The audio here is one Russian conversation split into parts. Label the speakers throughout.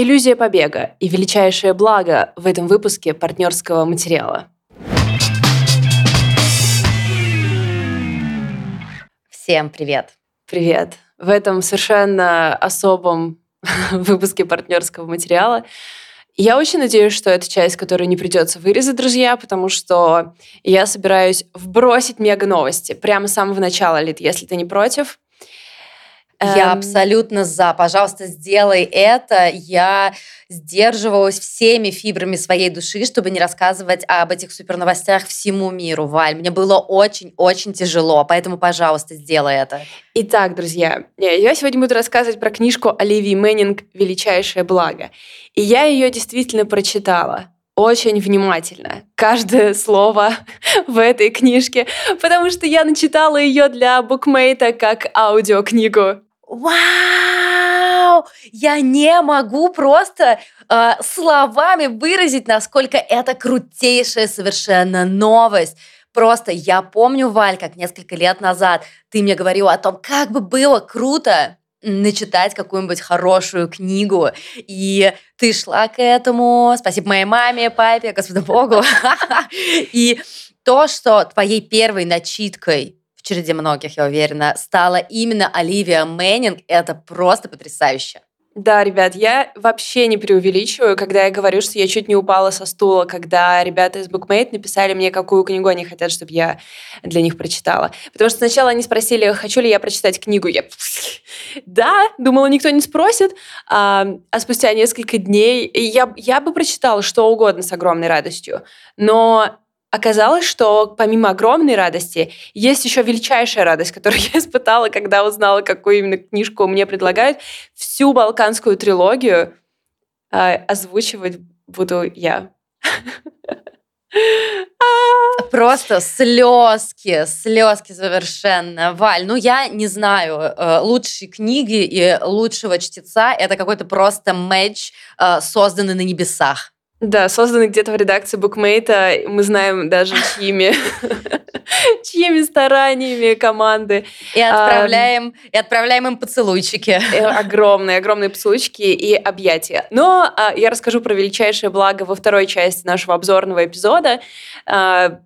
Speaker 1: Иллюзия побега и величайшее благо в этом выпуске партнерского материала.
Speaker 2: Всем привет!
Speaker 1: Привет! В этом совершенно особом выпуске партнерского материала я очень надеюсь, что это часть, которую не придется вырезать, друзья, потому что я собираюсь вбросить мега новости прямо с самого начала, Лид, если ты не против.
Speaker 2: Я эм... абсолютно за. Пожалуйста, сделай это. Я сдерживалась всеми фибрами своей души, чтобы не рассказывать об этих суперновостях всему миру, Валь. Мне было очень-очень тяжело, поэтому, пожалуйста, сделай это.
Speaker 1: Итак, друзья, я сегодня буду рассказывать про книжку Оливии Мэннинг «Величайшее благо». И я ее действительно прочитала очень внимательно каждое слово в этой книжке, потому что я начитала ее для букмейта как аудиокнигу
Speaker 2: вау, я не могу просто э, словами выразить, насколько это крутейшая совершенно новость. Просто я помню, Валь, как несколько лет назад ты мне говорила о том, как бы было круто начитать какую-нибудь хорошую книгу. И ты шла к этому. Спасибо моей маме, папе, Господу Богу. И то, что твоей первой начиткой череде многих, я уверена, стала именно Оливия Мэннинг. Это просто потрясающе.
Speaker 1: Да, ребят, я вообще не преувеличиваю, когда я говорю, что я чуть не упала со стула, когда ребята из Bookmate написали мне, какую книгу они хотят, чтобы я для них прочитала. Потому что сначала они спросили, хочу ли я прочитать книгу. Я да, думала, никто не спросит. А, а спустя несколько дней я, я бы прочитала что угодно с огромной радостью. Но Оказалось, что помимо огромной радости, есть еще величайшая радость, которую я испытала, когда узнала, какую именно книжку мне предлагают. Всю балканскую трилогию э, озвучивать буду я.
Speaker 2: Просто слезки, слезки совершенно. Валь, ну я не знаю, э, лучшей книги и лучшего чтеца это какой-то просто матч, э, созданный на небесах.
Speaker 1: Да, созданы где-то в редакции букмейта. Мы знаем даже чьими, чьими стараниями команды.
Speaker 2: И отправляем, а, и отправляем им поцелуйчики.
Speaker 1: Э, огромные, огромные поцелуйчики и объятия. Но а, я расскажу про величайшее благо во второй части нашего обзорного эпизода. А,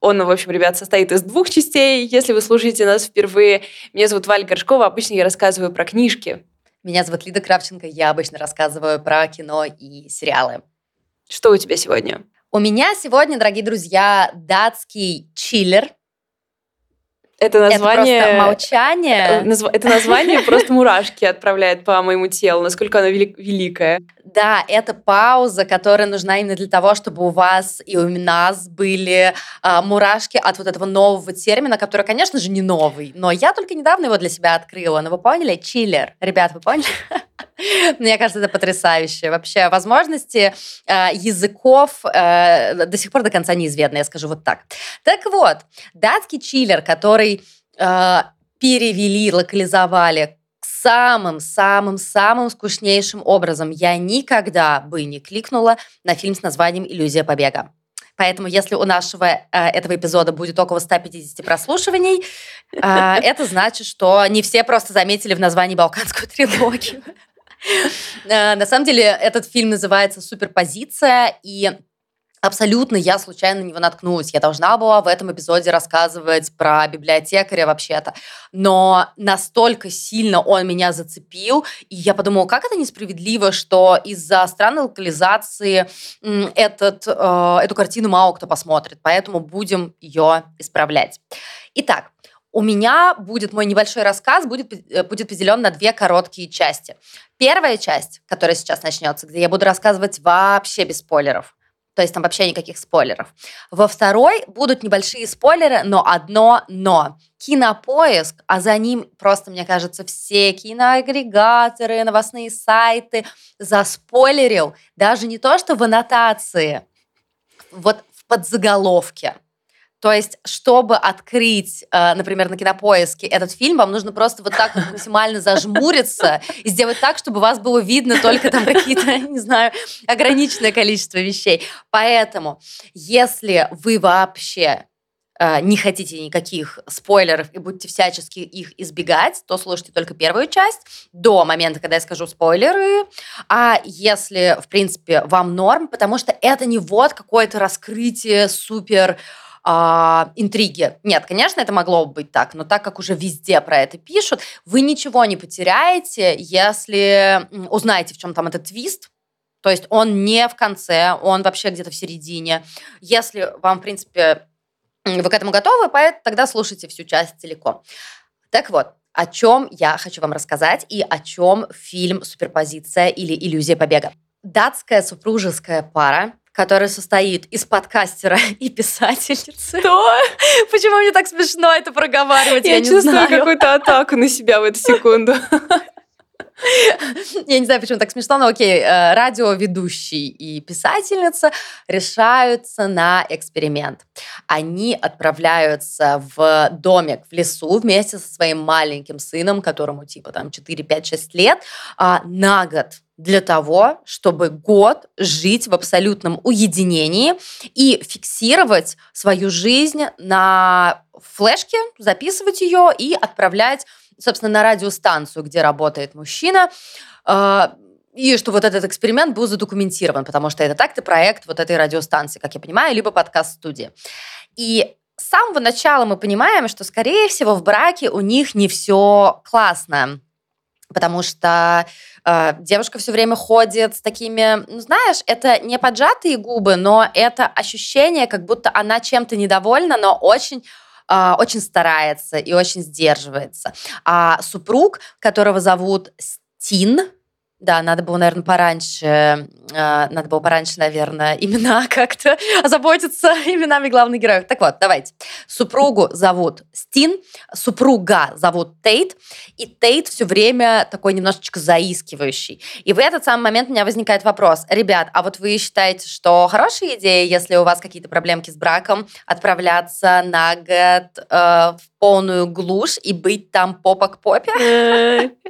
Speaker 1: он, в общем, ребят, состоит из двух частей. Если вы слушаете нас впервые, меня зовут Валя Горшкова. Обычно я рассказываю про книжки.
Speaker 2: Меня зовут Лида Кравченко. Я обычно рассказываю про кино и сериалы.
Speaker 1: Что у тебя сегодня?
Speaker 2: У меня сегодня, дорогие друзья, датский чиллер.
Speaker 1: Это название...
Speaker 2: Это просто молчание.
Speaker 1: Э, это название просто мурашки отправляет по моему телу, насколько оно великое.
Speaker 2: Да, это пауза, которая нужна именно для того, чтобы у вас и у нас были а, мурашки от вот этого нового термина, который, конечно же, не новый, но я только недавно его для себя открыла. Но вы поняли? Чиллер. Ребят, вы поняли? Мне кажется, это потрясающе. Вообще, возможности э, языков э, до сих пор до конца неизвестны, я скажу вот так. Так вот, датский чиллер, который э, перевели, локализовали самым-самым-самым скучнейшим образом я никогда бы не кликнула на фильм с названием «Иллюзия побега». Поэтому если у нашего э, этого эпизода будет около 150 прослушиваний, э, это значит, что не все просто заметили в названии «Балканскую трилогию». Э, на самом деле этот фильм называется «Суперпозиция», и Абсолютно, я случайно на него наткнулась. Я должна была в этом эпизоде рассказывать про библиотекаря вообще-то. Но настолько сильно он меня зацепил, и я подумала, как это несправедливо, что из-за странной локализации этот, э, эту картину мало кто посмотрит. Поэтому будем ее исправлять. Итак, у меня будет мой небольшой рассказ, будет, э, будет поделен на две короткие части. Первая часть, которая сейчас начнется, где я буду рассказывать вообще без спойлеров. То есть там вообще никаких спойлеров. Во второй будут небольшие спойлеры, но одно но. Кинопоиск, а за ним просто, мне кажется, все киноагрегаторы, новостные сайты заспойлерил даже не то, что в аннотации, вот в подзаголовке. То есть, чтобы открыть, э, например, на кинопоиске этот фильм, вам нужно просто вот так максимально зажмуриться и сделать так, чтобы вас было видно только там какие-то, не знаю, ограниченное количество вещей. Поэтому, если вы вообще э, не хотите никаких спойлеров и будете всячески их избегать, то слушайте только первую часть до момента, когда я скажу спойлеры. А если, в принципе, вам норм, потому что это не вот какое-то раскрытие супер а, интриги. Нет, конечно, это могло бы быть так, но так как уже везде про это пишут, вы ничего не потеряете, если узнаете, в чем там этот твист, то есть он не в конце, он вообще где-то в середине. Если вам, в принципе, вы к этому готовы, тогда слушайте всю часть целиком. Так вот, о чем я хочу вам рассказать и о чем фильм «Суперпозиция» или «Иллюзия побега». Датская супружеская пара который состоит из подкастера и писательницы.
Speaker 1: Что?
Speaker 2: Почему мне так смешно это проговаривать?
Speaker 1: Я,
Speaker 2: я
Speaker 1: чувствую какую-то атаку на себя в эту секунду.
Speaker 2: Я не знаю, почему так смешно, но окей, э, радиоведущий и писательница решаются на эксперимент. Они отправляются в домик в лесу вместе со своим маленьким сыном, которому типа там 4, 5, 6 лет, а, на год для того, чтобы год жить в абсолютном уединении и фиксировать свою жизнь на флешке, записывать ее и отправлять, собственно, на радиостанцию, где работает мужчина, а, и что вот этот эксперимент был задокументирован, потому что это так-то проект вот этой радиостанции, как я понимаю, либо подкаст-студии. И с самого начала мы понимаем, что, скорее всего, в браке у них не все классно потому что э, девушка все время ходит с такими, ну, знаешь, это не поджатые губы, но это ощущение, как будто она чем-то недовольна, но очень э, очень старается и очень сдерживается. А супруг, которого зовут Стин, да, надо было, наверное, пораньше, э, надо было пораньше, наверное, имена как-то озаботиться именами главных героев. Так вот, давайте. Супругу зовут Стин, супруга зовут Тейт, и Тейт все время такой немножечко заискивающий. И в этот самый момент у меня возникает вопрос. Ребят, а вот вы считаете, что хорошая идея, если у вас какие-то проблемки с браком, отправляться на год э, в полную глушь и быть там попа к попе?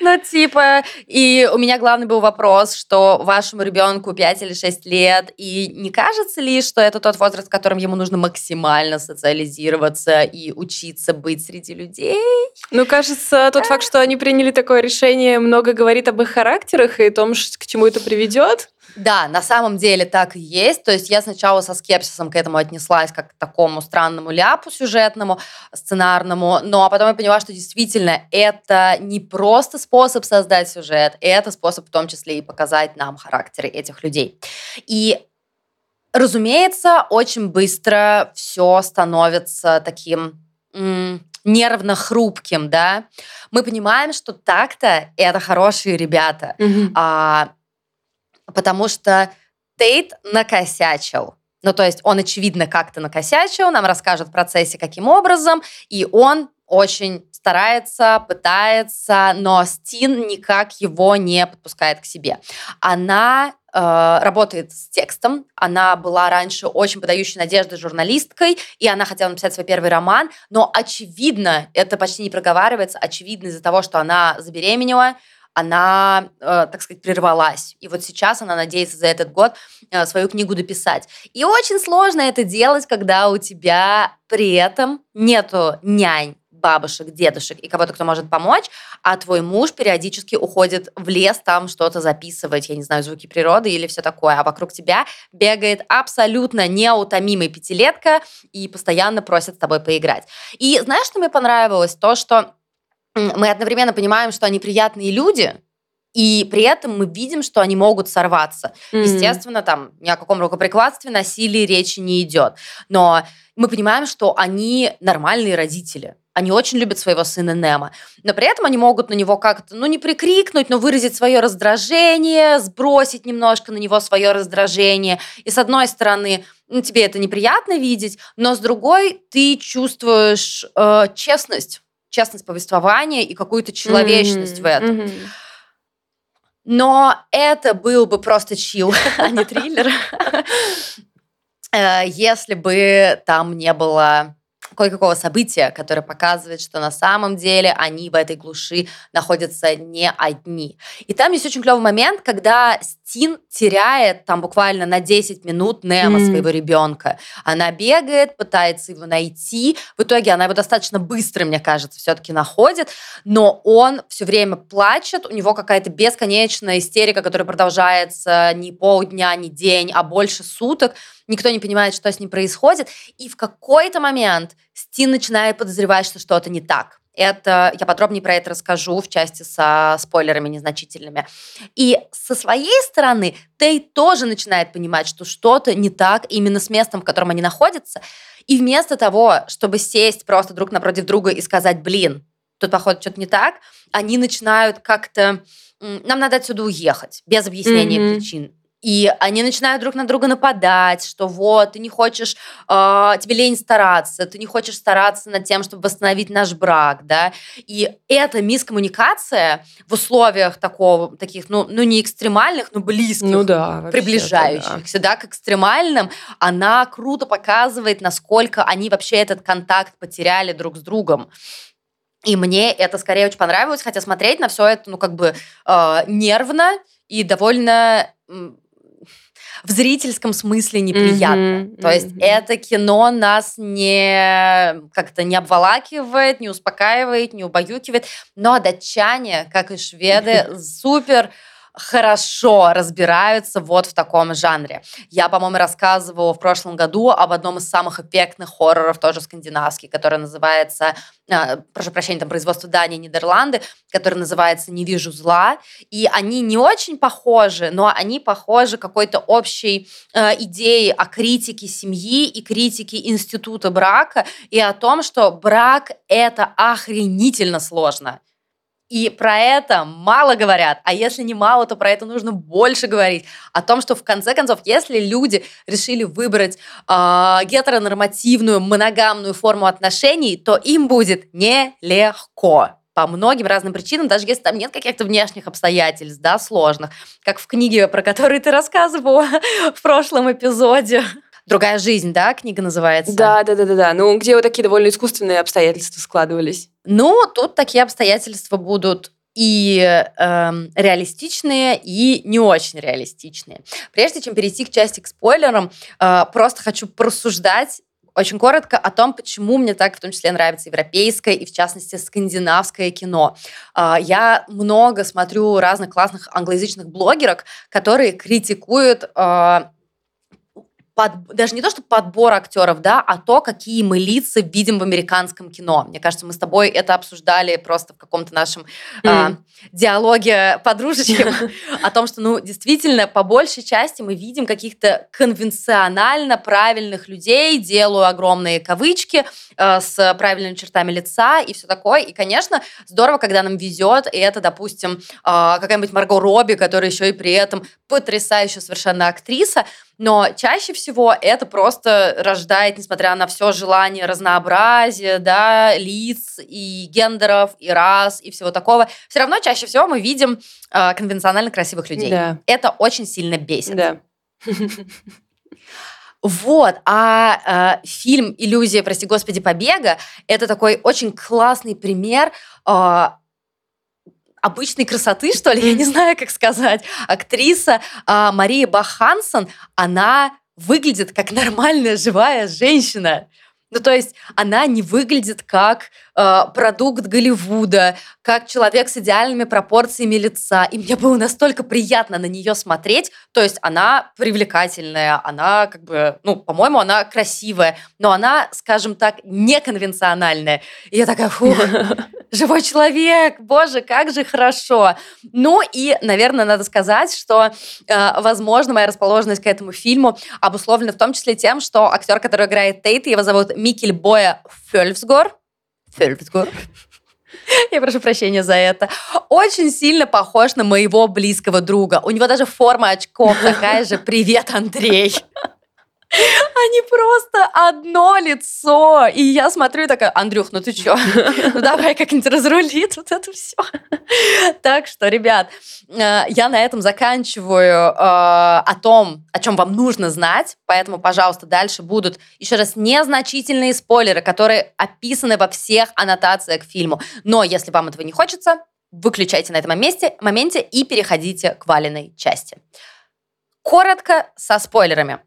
Speaker 2: Ну, типа, и у меня главный был вопрос, что вашему ребенку 5 или 6 лет, и не кажется ли, что это тот возраст, в котором ему нужно максимально социализироваться и учиться быть среди людей?
Speaker 1: Ну, кажется, тот факт, что они приняли такое решение, много говорит об их характерах и о том, к чему это приведет.
Speaker 2: Да, на самом деле так и есть. То есть я сначала со скепсисом к этому отнеслась, как к такому странному ляпу сюжетному, сценарному, но потом я поняла, что действительно это не просто способ создать сюжет, это способ в том числе и показать нам характеры этих людей. И Разумеется, очень быстро все становится таким нервно хрупким, да. Мы понимаем, что так-то это хорошие ребята, mm-hmm. а, потому что Тейт накосячил. Ну, то есть он, очевидно, как-то накосячил, нам расскажет в процессе, каким образом, и он очень старается, пытается, но Стин никак его не подпускает к себе. Она э, работает с текстом, она была раньше очень подающей надежды журналисткой, и она хотела написать свой первый роман, но очевидно, это почти не проговаривается, очевидно из-за того, что она забеременела, она, э, так сказать, прервалась. И вот сейчас она надеется за этот год э, свою книгу дописать. И очень сложно это делать, когда у тебя при этом нету нянь, бабушек, дедушек и кого-то, кто может помочь, а твой муж периодически уходит в лес там что-то записывать, я не знаю, звуки природы или все такое, а вокруг тебя бегает абсолютно неутомимый пятилетка и постоянно просит с тобой поиграть. И знаешь, что мне понравилось? То, что мы одновременно понимаем, что они приятные люди, и при этом мы видим, что они могут сорваться. Mm-hmm. Естественно, там ни о каком рукоприкладстве, насилии речи не идет. Но мы понимаем, что они нормальные родители. Они очень любят своего сына Немо. Но при этом они могут на него как-то, ну, не прикрикнуть, но выразить свое раздражение, сбросить немножко на него свое раздражение. И с одной стороны, ну, тебе это неприятно видеть, но с другой ты чувствуешь э, честность честность повествования и какую-то человечность mm-hmm. в этом. Mm-hmm. Но это был бы просто чил, а не триллер, э, если бы там не было кое-какого события, которое показывает, что на самом деле они в этой глуши находятся не одни. И там есть очень клевый момент, когда Стин теряет там буквально на 10 минут Немо, mm. своего ребенка. Она бегает, пытается его найти. В итоге она его достаточно быстро, мне кажется, все-таки находит, но он все время плачет, у него какая-то бесконечная истерика, которая продолжается не полдня, не день, а больше суток никто не понимает, что с ним происходит, и в какой-то момент Стин начинает подозревать, что что-то не так. Это я подробнее про это расскажу в части со спойлерами незначительными. И со своей стороны Тей тоже начинает понимать, что что-то не так именно с местом, в котором они находятся. И вместо того, чтобы сесть просто друг напротив друга и сказать, блин, тут, походу, что-то не так, они начинают как-то нам надо отсюда уехать без объяснения mm-hmm. причин. И они начинают друг на друга нападать, что вот, ты не хочешь, э, тебе лень стараться, ты не хочешь стараться над тем, чтобы восстановить наш брак, да. И эта мискоммуникация в условиях такого, таких, ну, ну не экстремальных, но близких,
Speaker 1: ну, да,
Speaker 2: приближающихся, да. да, к экстремальным, она круто показывает, насколько они вообще этот контакт потеряли друг с другом. И мне это скорее очень понравилось, хотя смотреть на все это, ну, как бы э, нервно и довольно в зрительском смысле неприятно. Mm-hmm, То есть mm-hmm. это кино нас не как-то не обволакивает, не успокаивает, не убаюкивает. Но датчане, как и шведы, супер хорошо разбираются вот в таком жанре. Я, по-моему, рассказывала в прошлом году об одном из самых эффектных хорроров, тоже скандинавский, который называется, э, прошу прощения, там производство Дании, Нидерланды, который называется «Не вижу зла». И они не очень похожи, но они похожи какой-то общей э, идеей о критике семьи и критике института брака и о том, что брак — это охренительно сложно. И про это мало говорят. А если не мало, то про это нужно больше говорить. О том, что в конце концов, если люди решили выбрать э, гетеронормативную, моногамную форму отношений, то им будет нелегко по многим разным причинам, даже если там нет каких-то внешних обстоятельств, да, сложных, как в книге, про которую ты рассказывала в прошлом эпизоде. Другая жизнь, да, книга называется?
Speaker 1: Да, да, да, да, да. Ну, где вот такие довольно искусственные обстоятельства складывались.
Speaker 2: Ну, тут такие обстоятельства будут и э, реалистичные, и не очень реалистичные. Прежде чем перейти к части к спойлерам, э, просто хочу порассуждать очень коротко о том, почему мне так в том числе нравится европейское и, в частности, скандинавское кино. Э, я много смотрю разных классных англоязычных блогерок, которые критикуют э, под, даже не то, что подбор актеров, да, а то, какие мы лица видим в американском кино. Мне кажется, мы с тобой это обсуждали просто в каком-то нашем mm. э, диалоге подружечки о том, что, ну, действительно, по большей части мы видим каких-то конвенционально правильных людей, делаю огромные кавычки, э, с правильными чертами лица и все такое. И, конечно, здорово, когда нам везет, и это, допустим, э, какая-нибудь Марго Робби, которая еще и при этом потрясающая совершенно актриса, но чаще всего это просто рождает, несмотря на все желание разнообразия, да, лиц и гендеров, и рас, и всего такого, все равно чаще всего мы видим э, конвенционально красивых людей. Да. Это очень сильно бесит.
Speaker 1: Да.
Speaker 2: Вот, а э, фильм «Иллюзия, прости господи, побега» — это такой очень классный пример э, обычной красоты, что ли, я не знаю, как сказать. Актриса э, Мария Бахансон, она выглядит как нормальная живая женщина. Ну, то есть она не выглядит как э, продукт Голливуда, как человек с идеальными пропорциями лица. И мне было настолько приятно на нее смотреть. То есть она привлекательная, она как бы, ну, по-моему, она красивая, но она, скажем так, неконвенциональная. И я такая, фу, живой человек, боже, как же хорошо. Ну и, наверное, надо сказать, что, э, возможно, моя расположенность к этому фильму обусловлена в том числе тем, что актер, который играет Тейт, его зовут Микель Боя Фельфсгор. Фельфсгор. Я прошу прощения за это. Очень сильно похож на моего близкого друга. У него даже форма очков такая же. Привет, Андрей. Они просто одно лицо. И я смотрю и такая, Андрюх, ну ты чё? Ну давай как-нибудь разрули тут это все. Так что, ребят, э, я на этом заканчиваю э, о том, о чем вам нужно знать. Поэтому, пожалуйста, дальше будут еще раз незначительные спойлеры, которые описаны во всех аннотациях к фильму. Но если вам этого не хочется, выключайте на этом месте, моменте и переходите к валенной части. Коротко со спойлерами.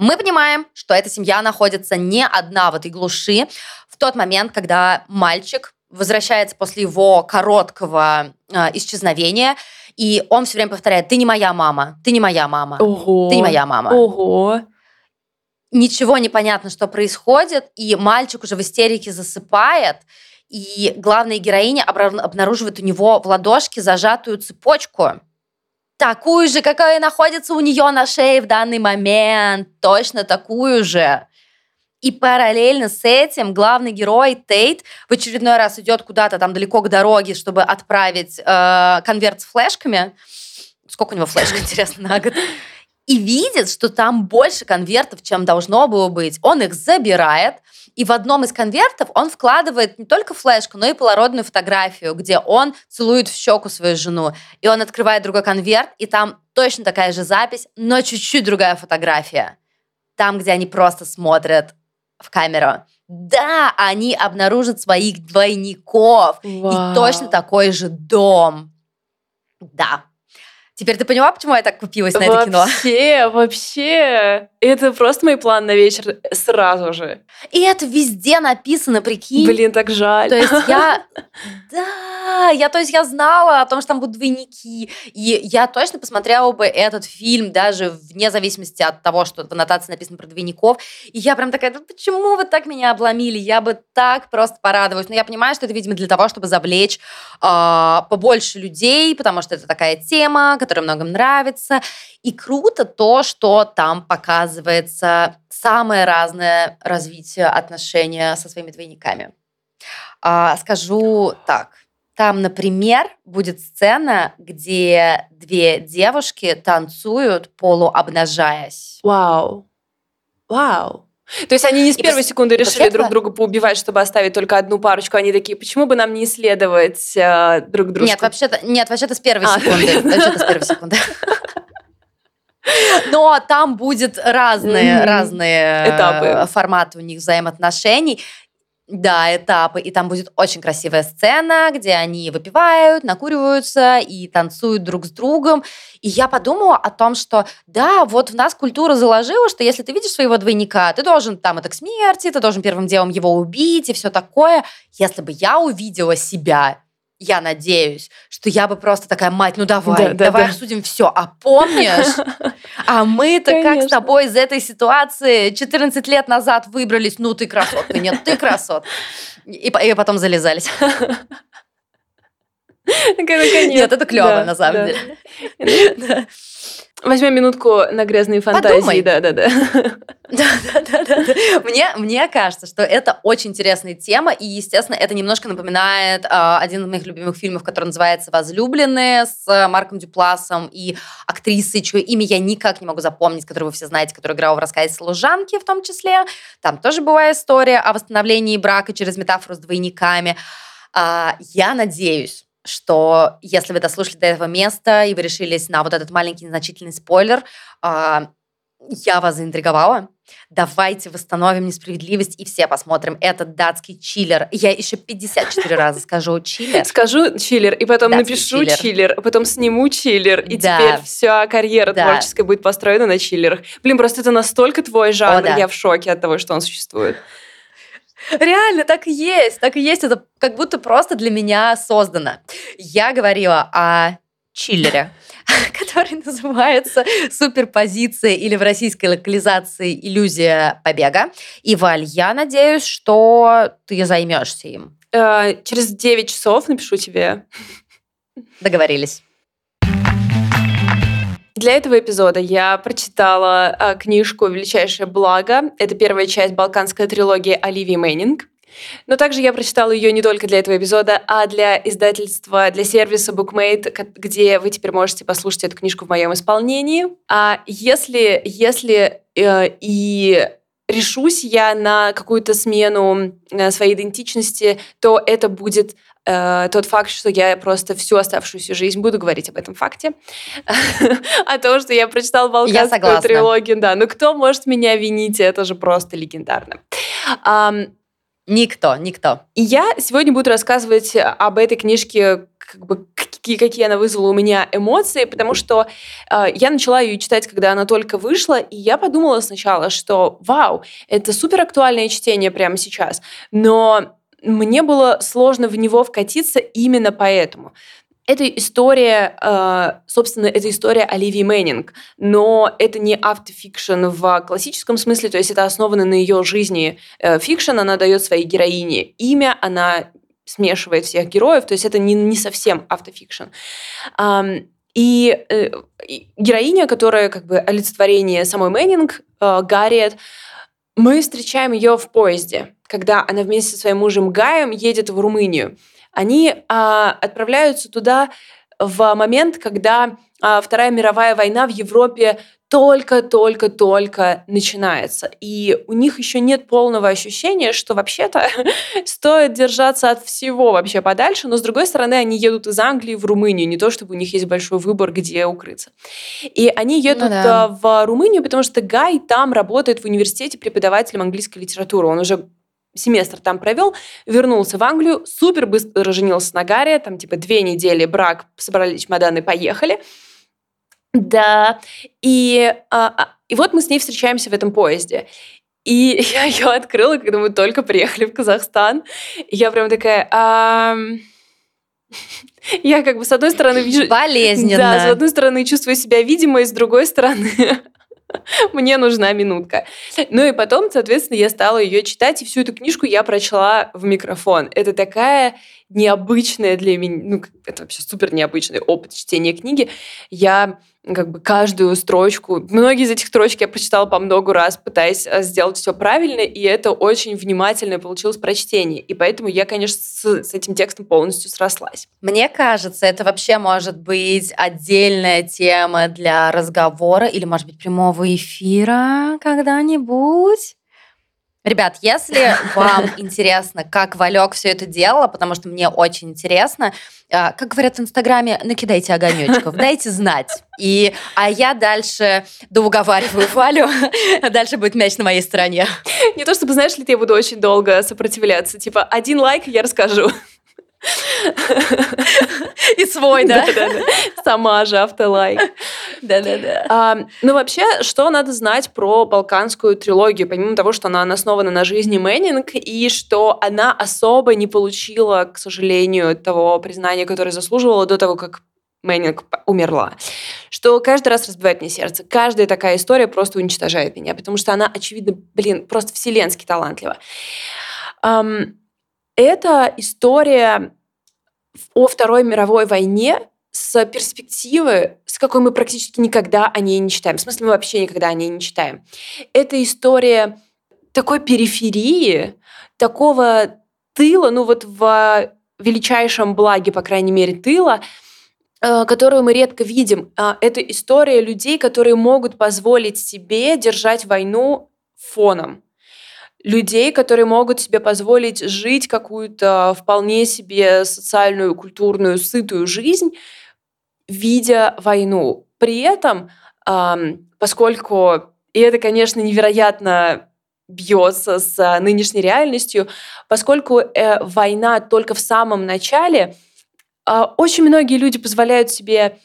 Speaker 2: Мы понимаем, что эта семья находится не одна в этой глуши в тот момент, когда мальчик возвращается после его короткого э, исчезновения, и он все время повторяет: "Ты не моя мама, ты не моя мама,
Speaker 1: Ого.
Speaker 2: ты не моя мама".
Speaker 1: Ого.
Speaker 2: Ничего не понятно, что происходит, и мальчик уже в истерике засыпает, и главная героиня обнаруживает у него в ладошке зажатую цепочку такую же, какая находится у нее на шее в данный момент, точно такую же. И параллельно с этим главный герой Тейт в очередной раз идет куда-то там далеко к дороге, чтобы отправить э, конверт с флешками. Сколько у него флешек, интересно, на год? И видит, что там больше конвертов, чем должно было быть. Он их забирает, и в одном из конвертов он вкладывает не только флешку, но и полародную фотографию, где он целует в щеку свою жену. И он открывает другой конверт, и там точно такая же запись, но чуть-чуть другая фотография. Там, где они просто смотрят в камеру. Да, они обнаружат своих двойников.
Speaker 1: Вау.
Speaker 2: И точно такой же дом. Да, Теперь ты поняла, почему я так купилась на это кино?
Speaker 1: Вообще, вообще. Это просто мой план на вечер сразу же.
Speaker 2: И это везде написано, прикинь.
Speaker 1: Блин, так жаль.
Speaker 2: То есть я... Да, я, то есть я знала о том, что там будут двойники. И я точно посмотрела бы этот фильм даже вне зависимости от того, что в аннотации написано про двойников. И я прям такая, да почему вы так меня обломили? Я бы так просто порадовалась. Но я понимаю, что это, видимо, для того, чтобы завлечь э, побольше людей, потому что это такая тема, которая многим нравится. И круто то, что там показывается самое разное развитие отношения со своими двойниками. А, скажу так. Там, например, будет сцена, где две девушки танцуют, полуобнажаясь.
Speaker 1: Вау. Вау. То есть они не с
Speaker 2: И
Speaker 1: первой
Speaker 2: пос-
Speaker 1: секунды решили
Speaker 2: после
Speaker 1: друг
Speaker 2: этого-
Speaker 1: друга поубивать, чтобы оставить только одну парочку. Они такие, почему бы нам не исследовать э, друг друга?
Speaker 2: Нет, вообще-то, нет, вообще-то с первой
Speaker 1: А.
Speaker 2: секунды. Вообще-то с первой секунды. Но там будет разные,
Speaker 1: Мгм.
Speaker 2: разные
Speaker 1: Этапы.
Speaker 2: э, форматы у них взаимоотношений. Да, этапы. И там будет очень красивая сцена, где они выпивают, накуриваются и танцуют друг с другом. И я подумала о том, что да, вот в нас культура заложила, что если ты видишь своего двойника, ты должен там это к смерти, ты должен первым делом его убить и все такое. Если бы я увидела себя, я надеюсь, что я бы просто такая, мать, ну давай,
Speaker 1: Да, да,
Speaker 2: давай
Speaker 1: да.
Speaker 2: обсудим все. А помнишь? А мы-то как с тобой из этой ситуации 14 лет назад выбрались, ну ты красотка, нет, ты красотка. И, и потом залезались. Нет, это клево, на самом деле.
Speaker 1: Возьмем минутку на грязные фантазии.
Speaker 2: Подумай.
Speaker 1: Да, да, да.
Speaker 2: Да, да, да, да, да. Мне, мне кажется, что это очень интересная тема, и, естественно, это немножко напоминает а, один из моих любимых фильмов, который называется «Возлюбленные» с а, Марком Дюпласом и актрисой, чье имя я никак не могу запомнить, которую вы все знаете, которая играла в «Рассказе служанки» в том числе. Там тоже была история о восстановлении брака через метафору с двойниками. А, я надеюсь, что если вы дослушали до этого места и вы решились на вот этот маленький незначительный спойлер, а, я вас заинтриговала. Давайте восстановим несправедливость и все посмотрим этот датский чиллер. Я еще 54 раза скажу чиллер.
Speaker 1: Скажу чиллер, и потом
Speaker 2: Датский
Speaker 1: напишу
Speaker 2: чиллер.
Speaker 1: чиллер, а потом сниму чиллер, и
Speaker 2: Да.
Speaker 1: теперь вся карьера
Speaker 2: Да.
Speaker 1: творческая будет построена на чиллерах. Блин, просто это настолько твой жанр,
Speaker 2: да.
Speaker 1: я в шоке от того, что он существует.
Speaker 2: Реально, так и есть, так и есть. Это как будто просто для меня создано. Я говорила о чиллере, который называется «Суперпозиция» или в российской локализации «Иллюзия побега». И, Валь, я надеюсь, что ты займешься им.
Speaker 1: Э, Через 9 часов напишу тебе.
Speaker 2: Договорились.
Speaker 1: Для этого эпизода я прочитала э, книжку «Величайшее благо». Это первая часть балканской трилогии Оливии Мэннинг. Но также я прочитала ее не только для этого эпизода, а для издательства, для сервиса BookMate, где вы теперь можете послушать эту книжку в моем исполнении. А если, если э, и решусь я на какую-то смену э, своей идентичности, то это будет э, тот факт, что я просто всю оставшуюся жизнь буду говорить об этом факте. О том, что я прочитала Балканскую трилогию. Да, ну кто может меня винить? Это же просто легендарно.
Speaker 2: Никто, никто.
Speaker 1: И я сегодня буду рассказывать об этой книжке, как бы, какие, какие она вызвала у меня эмоции, потому что э, я начала ее читать, когда она только вышла, и я подумала сначала, что вау, это супер актуальное чтение прямо сейчас, но мне было сложно в него вкатиться именно поэтому. Это история, э, собственно, это история Оливии Мэннинг, но это не автофикшн в классическом смысле, то есть это основано на ее жизни. Э, фикшн она дает своей героине имя, она смешивает всех героев, то есть это не, не совсем автофикшн. И э, героиня, которая как бы олицетворение самой Мэннинг, Гарриет, мы встречаем ее в поезде, когда она вместе со своим мужем Гаем едет в Румынию они а, отправляются туда в момент, когда а, Вторая мировая война в Европе только-только-только начинается. И у них еще нет полного ощущения, что вообще-то стоит держаться от всего вообще подальше, но с другой стороны они едут из Англии в Румынию, не то чтобы у них есть большой выбор, где укрыться. И они ну едут ну, да. в Румынию, потому что Гай там работает в университете преподавателем английской литературы. Он уже семестр там провел, вернулся в Англию, супер быстро женился на Гарри, там типа две недели брак, собрали чемоданы, поехали. Да, и, а, а, и вот мы с ней встречаемся в этом поезде. И я ее открыла, когда мы только приехали в Казахстан. И я прям такая... А... Я как бы с одной стороны вижу...
Speaker 2: Болезненно.
Speaker 1: Да, с одной стороны чувствую себя видимой, с другой стороны Мне нужна минутка. Ну и потом, соответственно, я стала ее читать, и всю эту книжку я прочла в микрофон. Это такая необычная для меня, ну, это вообще супер необычный опыт чтения книги. Я как бы каждую строчку, многие из этих строчек я прочитала по много раз, пытаясь э, сделать все правильно, и это очень внимательно получилось прочтение. И поэтому я, конечно, с, с этим текстом полностью срослась.
Speaker 2: Мне кажется, это вообще может быть отдельная тема для разговора или, может быть, прямого эфира когда-нибудь. Ребят, если вам интересно, как Валек все это делала, потому что мне очень интересно, а, как говорят в Инстаграме, накидайте огонечков, дайте знать. И, а я дальше доуговариваю Валю, а дальше будет мяч на моей стороне.
Speaker 1: Не то чтобы, знаешь ли, я буду очень долго сопротивляться. Типа, один лайк, я расскажу.
Speaker 2: И свой, да?
Speaker 1: Сама же автолайк.
Speaker 2: Да-да-да.
Speaker 1: А, ну, вообще, что надо знать про балканскую трилогию, помимо того, что она основана на жизни Мэннинг, и что она особо не получила, к сожалению, того признания, которое заслуживала до того, как Мэннинг умерла. Что каждый раз разбивает мне сердце. Каждая такая история просто уничтожает меня, потому что она, очевидно, блин, просто вселенски талантлива. Um, это история о Второй мировой войне с перспективы, с какой мы практически никогда о ней не читаем. В смысле, мы вообще никогда о ней не читаем. Это история такой периферии, такого тыла, ну вот в величайшем благе, по крайней мере, тыла, э, которую мы редко видим. А, это история людей, которые могут позволить себе держать войну фоном людей, которые могут себе позволить жить какую-то вполне себе социальную, культурную, сытую жизнь, видя войну. При этом, поскольку, и это, конечно, невероятно бьется с нынешней реальностью, поскольку э, война только в самом начале, а, очень многие люди позволяют себе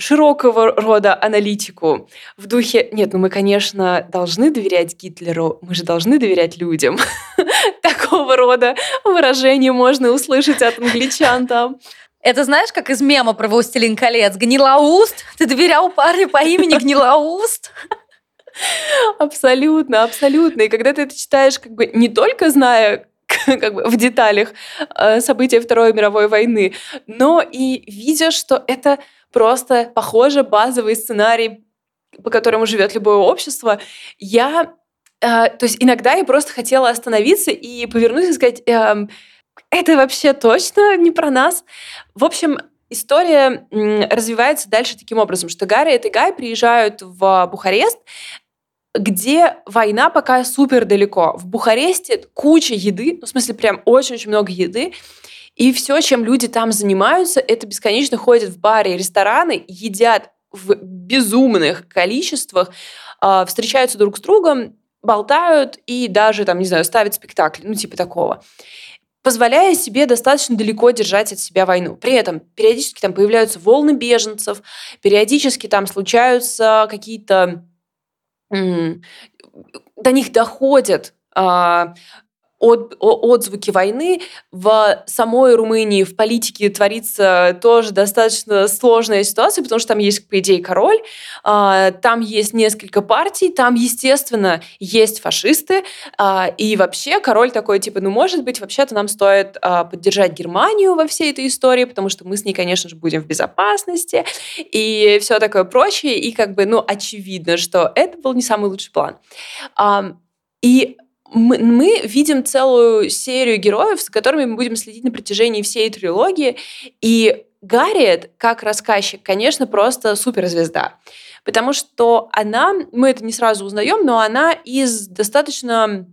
Speaker 1: широкого рода аналитику в духе, нет, ну мы, конечно, должны доверять Гитлеру, мы же должны доверять людям. Такого рода выражения можно услышать от англичан там.
Speaker 2: Это знаешь, как из мема про «Властелин колец»? Гнилоуст? Ты доверял парню по имени Гнилоуст?
Speaker 1: Абсолютно, абсолютно. И когда ты это читаешь, как бы не только зная, как бы в деталях э, события Второй мировой войны, но и видя, что это просто похоже базовый сценарий, по которому живет любое общество. Я э, то есть иногда я просто хотела остановиться и повернуться и сказать, э, это вообще точно не про нас. В общем, история развивается дальше таким образом, что Гарри и Гай приезжают в Бухарест, где война пока супер далеко. В Бухаресте куча еды, ну, в смысле, прям очень-очень много еды. И все, чем люди там занимаются, это бесконечно ходят в бары и рестораны, едят в безумных количествах, э, встречаются друг с другом, болтают и даже, там, не знаю, ставят спектакли, ну, типа такого позволяя себе достаточно далеко держать от себя войну. При этом периодически там появляются волны беженцев, периодически там случаются какие-то... До них доходят а, от, отзвуки войны. В самой Румынии в политике творится тоже достаточно сложная ситуация, потому что там есть, по идее, король, а, там есть несколько партий, там, естественно, есть фашисты, а, и вообще король такой, типа, ну, может быть, вообще-то нам стоит а, поддержать Германию во всей этой истории, потому что мы с ней, конечно же, будем в безопасности, и все такое прочее, и как бы, ну, очевидно, что это был не самый лучший план. И мы, мы видим целую серию героев, с которыми мы будем следить на протяжении всей трилогии. И Гарриет, как рассказчик, конечно, просто суперзвезда. Потому что она, мы это не сразу узнаем, но она из достаточно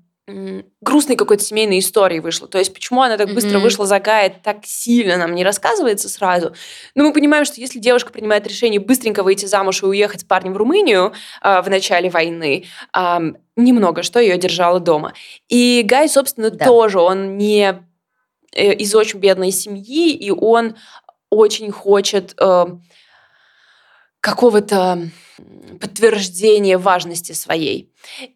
Speaker 1: грустной какой-то семейной истории вышла. То есть почему она так быстро mm-hmm. вышла за Гая, так сильно нам не рассказывается сразу. Но мы понимаем, что если девушка принимает решение быстренько выйти замуж и уехать с парнем в Румынию э, в начале войны, э, немного что ее держало дома. И Гай, собственно, да. тоже, он не э, из очень бедной семьи, и он очень хочет э, какого-то подтверждения важности своей.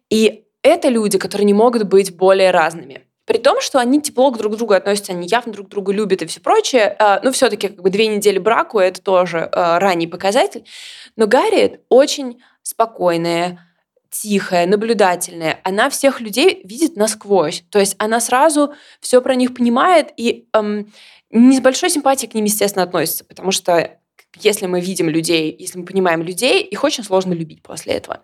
Speaker 1: И это люди, которые не могут быть более разными. При том, что они тепло к друг другу относятся, они явно друг друга любят и все прочее. А, ну, все-таки как бы две недели браку – это тоже а, ранний показатель. Но Гарри очень спокойная, тихая, наблюдательная. Она всех людей видит насквозь. То есть она сразу все про них понимает и эм, не с большой симпатией к ним, естественно, относится, потому что если мы видим людей, если мы понимаем людей, их очень сложно любить после этого.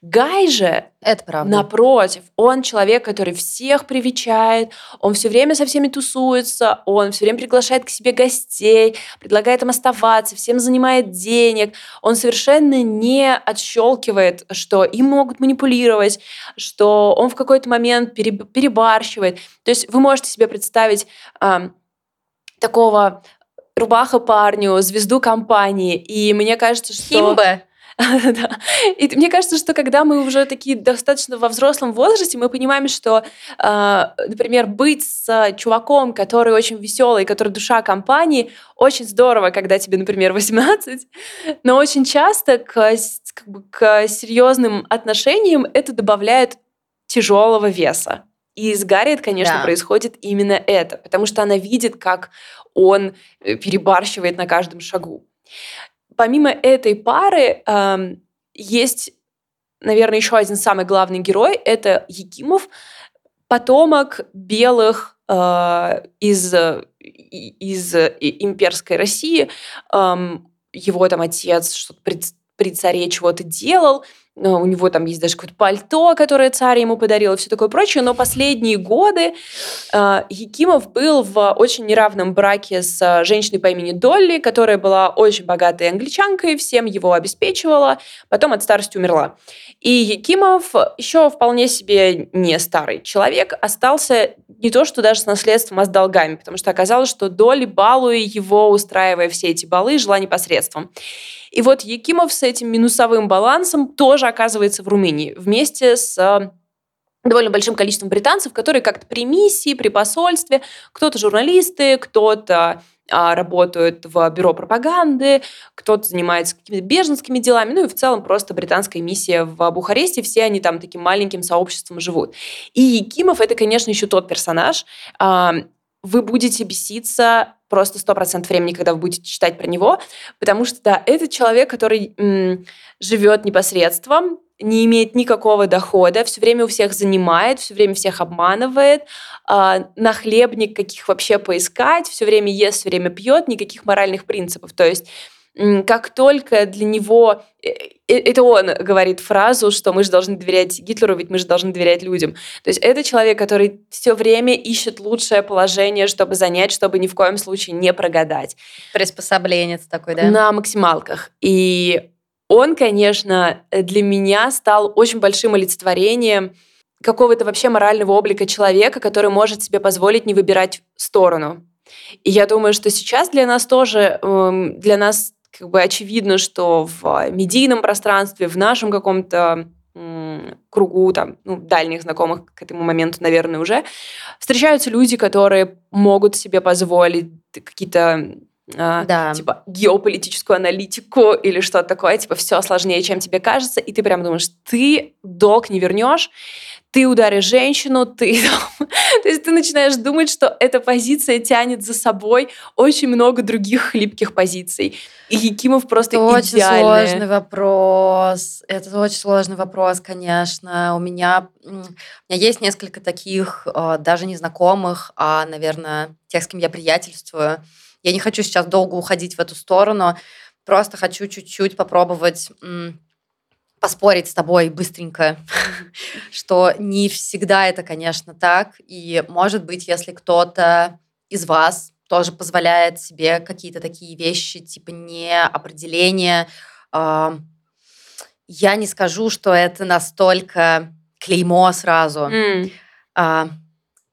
Speaker 1: Гай же,
Speaker 2: это правда.
Speaker 1: напротив, он человек, который всех привечает, он все время со всеми тусуется, он все время приглашает к себе гостей, предлагает им оставаться, всем занимает денег. Он совершенно не отщелкивает, что им могут манипулировать, что он в какой-то момент перебарщивает. То есть вы можете себе представить такого рубаха парню, звезду компании. И мне кажется, что...
Speaker 2: Химбе.
Speaker 1: И мне кажется, что когда мы уже такие достаточно во взрослом возрасте, мы понимаем, что, э, например, быть с чуваком, который очень веселый, который душа компании, очень здорово, когда тебе, например, 18, но очень часто к, к серьезным отношениям это добавляет тяжелого веса. И с Гарриет, конечно, да. происходит именно это, потому что она видит, как он э, перебарщивает на каждом шагу. Помимо этой пары э, есть, наверное, еще один самый главный герой. Это Якимов, потомок белых э, из, из имперской России. Э, его там отец что-то при, при царе чего-то делал – у него там есть даже какое-то пальто, которое царь ему подарил и все такое прочее, но последние годы э, Якимов был в очень неравном браке с а, женщиной по имени Долли, которая была очень богатой англичанкой, всем его обеспечивала, потом от старости умерла. И Якимов еще вполне себе не старый человек, остался не то, что даже с наследством, а с долгами, потому что оказалось, что Долли, балуя его, устраивая все эти балы, жила непосредством. И вот Якимов с этим минусовым балансом тоже оказывается в Румынии вместе с э, довольно большим количеством британцев, которые как-то при миссии, при посольстве, кто-то журналисты, кто-то а, работают в бюро пропаганды, кто-то занимается какими-то беженскими делами, ну и в целом просто британская миссия в Бухаресте, все они там таким маленьким сообществом живут. И Якимов это, конечно, еще тот персонаж, а, вы будете беситься просто сто процентов времени, когда вы будете читать про него, потому что, да, это человек, который м, живет непосредством, не имеет никакого дохода, все время у всех занимает, все время всех обманывает, э, нахлебник каких вообще поискать, все время ест, все время пьет, никаких моральных принципов. То есть как только для него э, э, это он говорит фразу, что мы же должны доверять Гитлеру, ведь мы же должны доверять людям. То есть это человек, который все время ищет лучшее положение, чтобы занять, чтобы ни в коем случае не прогадать.
Speaker 2: Приспособленец такой, да?
Speaker 1: На максималках. И он, конечно, для меня стал очень большим олицетворением какого-то вообще морального облика человека, который может себе позволить не выбирать сторону. И я думаю, что сейчас для нас тоже, эм, для нас как бы очевидно, что в медийном пространстве, в нашем каком-то кругу там, ну, дальних знакомых к этому моменту, наверное, уже, встречаются люди, которые могут себе позволить какие-то а, да. типа геополитическую аналитику или что-то такое, типа все сложнее, чем тебе кажется, и ты прям думаешь, ты долг не вернешь, ты ударишь женщину, ты... То есть ты начинаешь думать, что эта позиция тянет за собой очень много других хлипких позиций. И Якимов просто
Speaker 2: Это
Speaker 1: идеальный.
Speaker 2: очень сложный вопрос. Это очень сложный вопрос, конечно. У меня, у меня есть несколько таких, а, даже незнакомых, а, наверное, тех, с кем я приятельствую. Я не хочу сейчас долго уходить в эту сторону. Просто хочу чуть-чуть попробовать поспорить с тобой быстренько, что не всегда это, конечно, так. И, может быть, если кто-то из вас тоже позволяет себе какие-то такие вещи, типа неопределения, я не скажу, что это настолько клеймо сразу. Mm.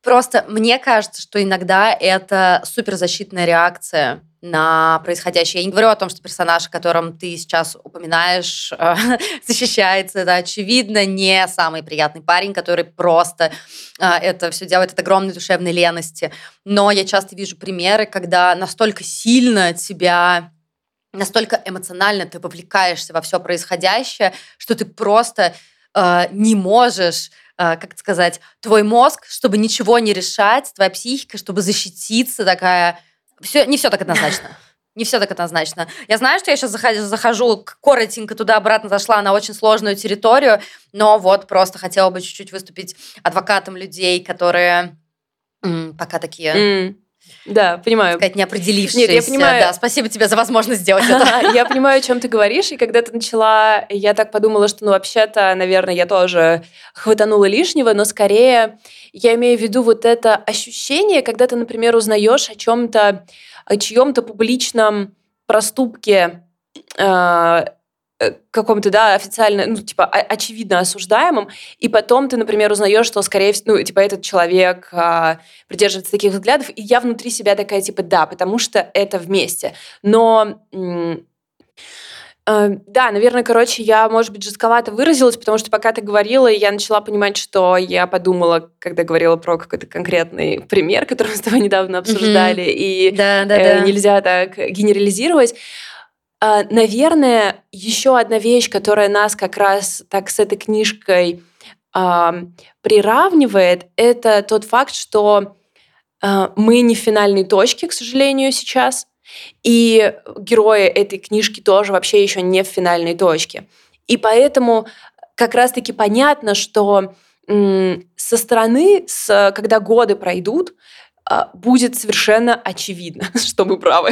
Speaker 2: Просто мне кажется, что иногда это суперзащитная реакция на происходящее. Я не говорю о том, что персонаж, о котором ты сейчас упоминаешь, э, защищается. Это, очевидно, не самый приятный парень, который просто э, это все делает от огромной душевной лености. Но я часто вижу примеры, когда настолько сильно тебя настолько эмоционально ты вовлекаешься во все происходящее, что ты просто э, не можешь э, как сказать, твой мозг, чтобы ничего не решать, твоя психика, чтобы защититься, такая все, не все так однозначно. Не все так однозначно. Я знаю, что я сейчас захожу, захожу коротенько туда-обратно зашла на очень сложную территорию, но вот просто хотела бы чуть-чуть выступить адвокатом людей, которые м, пока такие...
Speaker 1: Mm. Да, понимаю.
Speaker 2: Сказать, не определившиеся. Нет, я понимаю. Да, спасибо тебе за возможность сделать это.
Speaker 1: Я понимаю, о чем ты говоришь, и когда ты начала, я так подумала, что, ну, вообще-то, наверное, я тоже хватанула лишнего, но скорее я имею в виду вот это ощущение, когда ты, например, узнаешь о чем-то, о чьем-то публичном проступке, Э, каком-то, да, официально, ну, типа, очевидно осуждаемым, и потом ты, например, узнаешь, что, скорее всего, ну, типа, этот человек а, придерживается таких взглядов, и я внутри себя такая, типа, да, потому что это вместе. Но э, да, наверное, короче, я, может быть, жестковато выразилась, потому что пока ты говорила, я начала понимать, что я подумала, когда говорила про какой-то конкретный пример, который мы с тобой недавно обсуждали, mm-hmm. и да, да, э, да. нельзя так генерализировать. А, наверное, еще одна вещь, которая нас как раз так с этой книжкой э, приравнивает, это тот факт, что э, мы не в финальной точке, к сожалению, сейчас, и герои этой книжки тоже вообще еще не в финальной точке. И поэтому как раз-таки понятно, что со стороны, с, когда годы пройдут, а, будет совершенно очевидно, что мы правы.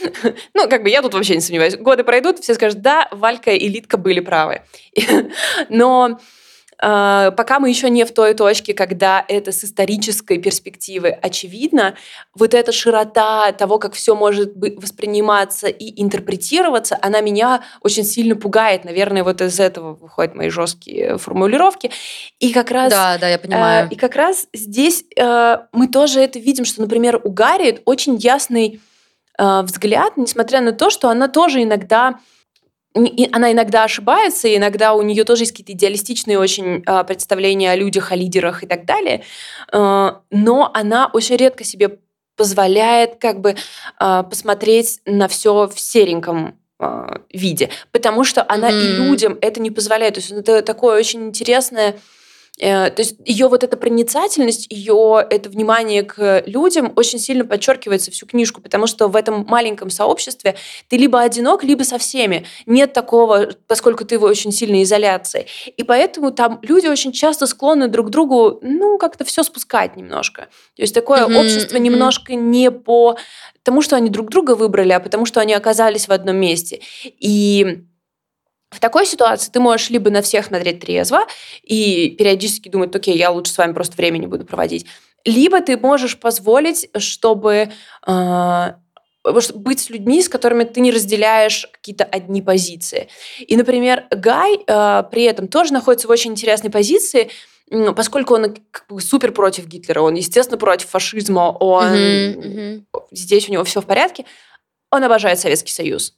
Speaker 1: Ну, как бы я тут вообще не сомневаюсь. Годы пройдут, все скажут, да, Валька и Литка были правы. Но а, пока мы еще не в той точке, когда это с исторической перспективы очевидно, вот эта широта того, как все может восприниматься и интерпретироваться, она меня очень сильно пугает. Наверное, вот из этого выходят мои жесткие формулировки. И как раз...
Speaker 2: Да, да, я понимаю.
Speaker 1: Э, и как раз здесь э, мы тоже это видим, что, например, у Гарри очень ясный э, взгляд, несмотря на то, что она тоже иногда она иногда ошибается, и иногда у нее тоже есть какие-то идеалистичные очень а, представления о людях, о лидерах и так далее, а, но она очень редко себе позволяет как бы а, посмотреть на все в сереньком виде, потому что она mm-hmm. и людям это не позволяет. То есть это такое очень интересное то есть ее вот эта проницательность, ее это внимание к людям очень сильно подчеркивается всю книжку, потому что в этом маленьком сообществе ты либо одинок, либо со всеми. Нет такого, поскольку ты в очень сильной изоляции. И поэтому там люди очень часто склонны друг к другу, ну, как-то все спускать немножко. То есть такое mm-hmm, общество mm-hmm. немножко не по тому, что они друг друга выбрали, а потому что они оказались в одном месте. И в такой ситуации ты можешь либо на всех смотреть трезво и периодически думать, окей, я лучше с вами просто времени буду проводить, либо ты можешь позволить, чтобы э, быть с людьми, с которыми ты не разделяешь какие-то одни позиции. И, например, Гай э, при этом тоже находится в очень интересной позиции, поскольку он как бы супер против Гитлера, он, естественно, против фашизма, он mm-hmm, mm-hmm. здесь у него все в порядке, он обожает Советский Союз.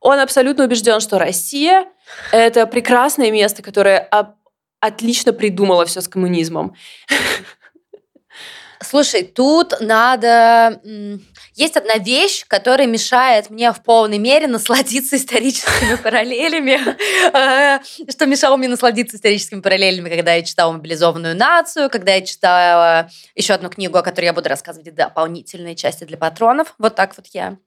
Speaker 1: Он абсолютно убежден, что Россия – это прекрасное место, которое отлично придумало все с коммунизмом.
Speaker 2: Слушай, тут надо... Есть одна вещь, которая мешает мне в полной мере насладиться историческими параллелями. А, что мешало мне насладиться историческими параллелями, когда я читала «Мобилизованную нацию», когда я читала еще одну книгу, о которой я буду рассказывать, дополнительные части для патронов. Вот так вот я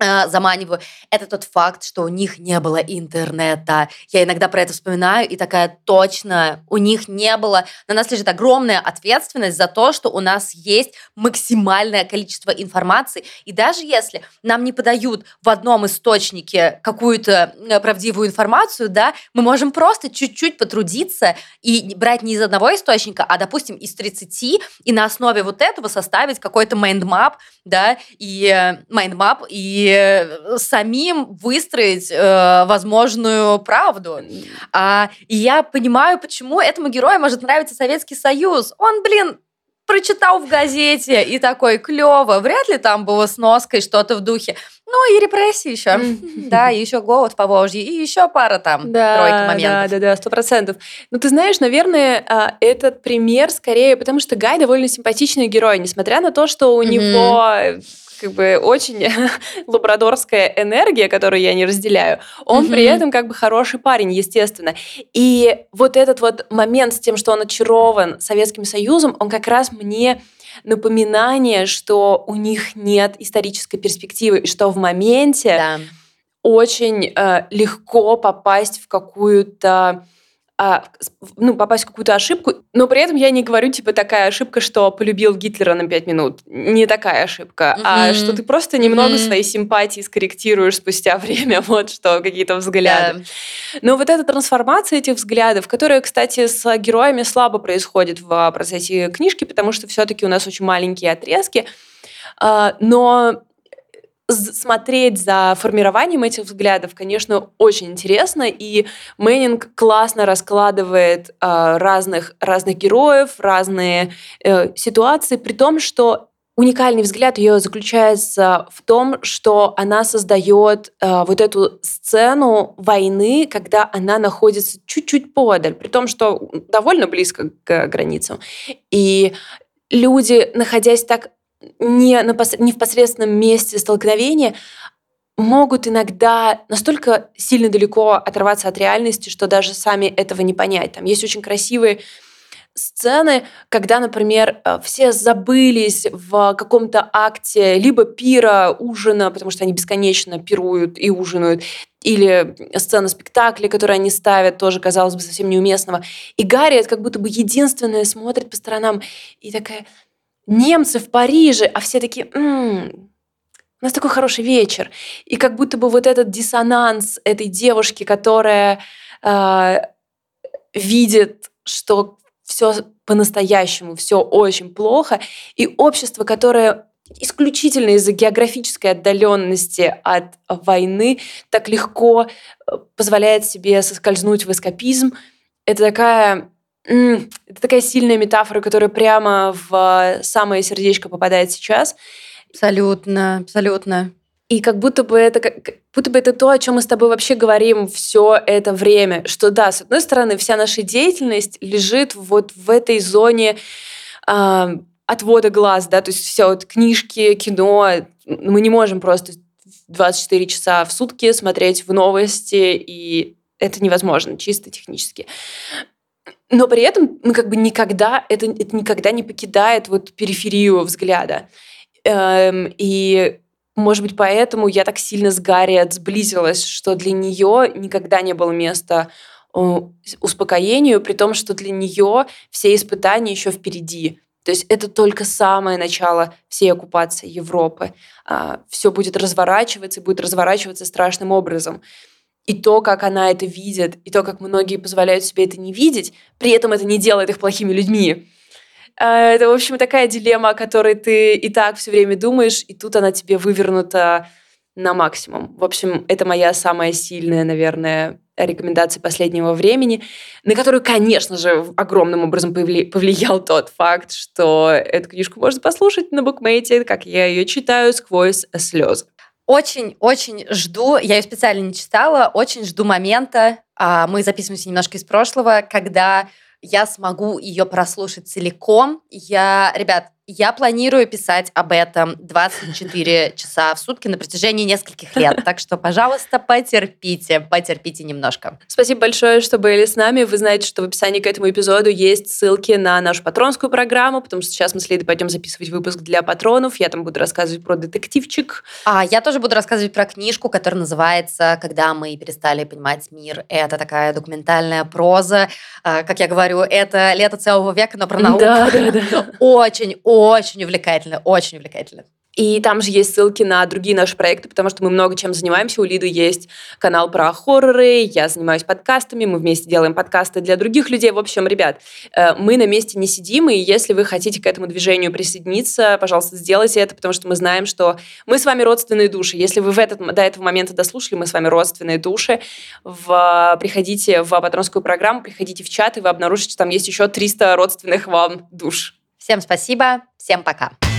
Speaker 2: заманиваю, это тот факт, что у них не было интернета. Я иногда про это вспоминаю и такая, точно, у них не было. На нас лежит огромная ответственность за то, что у нас есть максимальное количество информации. И даже если нам не подают в одном источнике какую-то э, правдивую информацию, да, мы можем просто чуть-чуть потрудиться и брать не из одного источника, а, допустим, из 30, и на основе вот этого составить какой-то mind map, да, и mind map, и Э, самим выстроить э, возможную правду. А, и я понимаю, почему этому герою может нравиться Советский Союз. Он, блин, прочитал в газете и такой, клево, вряд ли там было сноской что-то в духе. Ну и репрессии еще, да, и еще голод Поволжья, и еще пара там, да, тройка моментов.
Speaker 1: Да, да, да, сто процентов. Ну ты знаешь, наверное, а, этот пример скорее, потому что Гай довольно симпатичный герой, несмотря на то, что у него как бы очень лабрадорская энергия, которую я не разделяю, он mm-hmm. при этом как бы хороший парень, естественно. И вот этот вот момент с тем, что он очарован Советским Союзом, он как раз мне напоминание, что у них нет исторической перспективы, и что в моменте да. очень э, легко попасть в какую-то а, ну, попасть в какую-то ошибку, но при этом я не говорю, типа, такая ошибка, что полюбил Гитлера на пять минут. Не такая ошибка, mm-hmm. а что ты просто немного mm-hmm. своей симпатии скорректируешь спустя время, вот что, какие-то взгляды. Yeah. Но вот эта трансформация этих взглядов, которая, кстати, с героями слабо происходит в процессе книжки, потому что все-таки у нас очень маленькие отрезки, а, но смотреть за формированием этих взглядов, конечно, очень интересно, и Мэннинг классно раскладывает э, разных, разных героев, разные э, ситуации, при том, что уникальный взгляд ее заключается в том, что она создает э, вот эту сцену войны, когда она находится чуть-чуть подаль, при том, что довольно близко к границам. И люди, находясь так не, на, не в посредственном месте столкновения, могут иногда настолько сильно далеко оторваться от реальности, что даже сами этого не понять. Там есть очень красивые сцены, когда, например, э, все забылись в каком-то акте либо пира, ужина, потому что они бесконечно пируют и ужинают, или сцена спектакля, которую они ставят, тоже, казалось бы, совсем неуместного. И Гарри как будто бы единственная смотрит по сторонам и такая, немцы в Париже, а все такие, м-м, у нас такой хороший вечер. И как будто бы вот этот диссонанс этой девушки, которая э, видит, что все по-настоящему, все очень плохо, и общество, которое исключительно из-за географической отдаленности от войны так легко э, позволяет себе соскользнуть в эскапизм. Это такая это такая сильная метафора, которая прямо в самое сердечко попадает сейчас.
Speaker 2: Абсолютно, абсолютно.
Speaker 1: И как будто бы это как будто бы это то, о чем мы с тобой вообще говорим все это время, что да, с одной стороны, вся наша деятельность лежит вот в этой зоне э, отвода глаз, да, то есть все вот книжки, кино, мы не можем просто 24 часа в сутки смотреть в новости, и это невозможно чисто технически. Но при этом ну, как бы никогда, это, это никогда не покидает вот периферию взгляда. Эм, и может быть, поэтому я так сильно с Гарриет сблизилась, что для нее никогда не было места успокоению, при том, что для нее все испытания еще впереди. То есть это только самое начало всей оккупации Европы. А, все будет разворачиваться и будет разворачиваться страшным образом. И то, как она это видит, и то, как многие позволяют себе это не видеть, при этом это не делает их плохими людьми. А, это, в общем, такая дилемма, о которой ты и так все время думаешь, и тут она тебе вывернута на максимум. В общем, это моя самая сильная, наверное, рекомендация последнего времени, на которую, конечно же, огромным образом повлиял тот факт, что эту книжку можно послушать на букмейте, как я ее читаю сквозь слезы.
Speaker 2: Очень-очень жду, я ее специально не читала, очень жду момента, а, мы записываемся немножко из прошлого, когда я смогу ее прослушать целиком. Я, ребят, я планирую писать об этом 24 часа в сутки на протяжении нескольких лет. Так что, пожалуйста, потерпите, потерпите немножко.
Speaker 1: Спасибо большое, что были с нами. Вы знаете, что в описании к этому эпизоду есть ссылки на нашу патронскую программу, потому что сейчас мы с Лидой пойдем записывать выпуск для патронов. Я там буду рассказывать про детективчик.
Speaker 2: А я тоже буду рассказывать про книжку, которая называется «Когда мы перестали понимать мир». Это такая документальная проза. А, как я говорю, это лето целого века, но про науку. Да, да, да. Очень, очень увлекательно, очень увлекательно.
Speaker 1: И там же есть ссылки на другие наши проекты, потому что мы много чем занимаемся. У Лиды есть канал про хорроры, я занимаюсь подкастами, мы вместе делаем подкасты для других людей. В общем, ребят, э, мы на месте не сидим, и если вы хотите к этому движению присоединиться, пожалуйста, сделайте это, потому что мы знаем, что мы с вами родственные души. Если вы в этот, до этого момента дослушали, мы с вами родственные души. В, приходите в патронскую программу, приходите в чат, и вы обнаружите, что там есть еще 300 родственных вам душ.
Speaker 2: Всем спасибо, всем пока.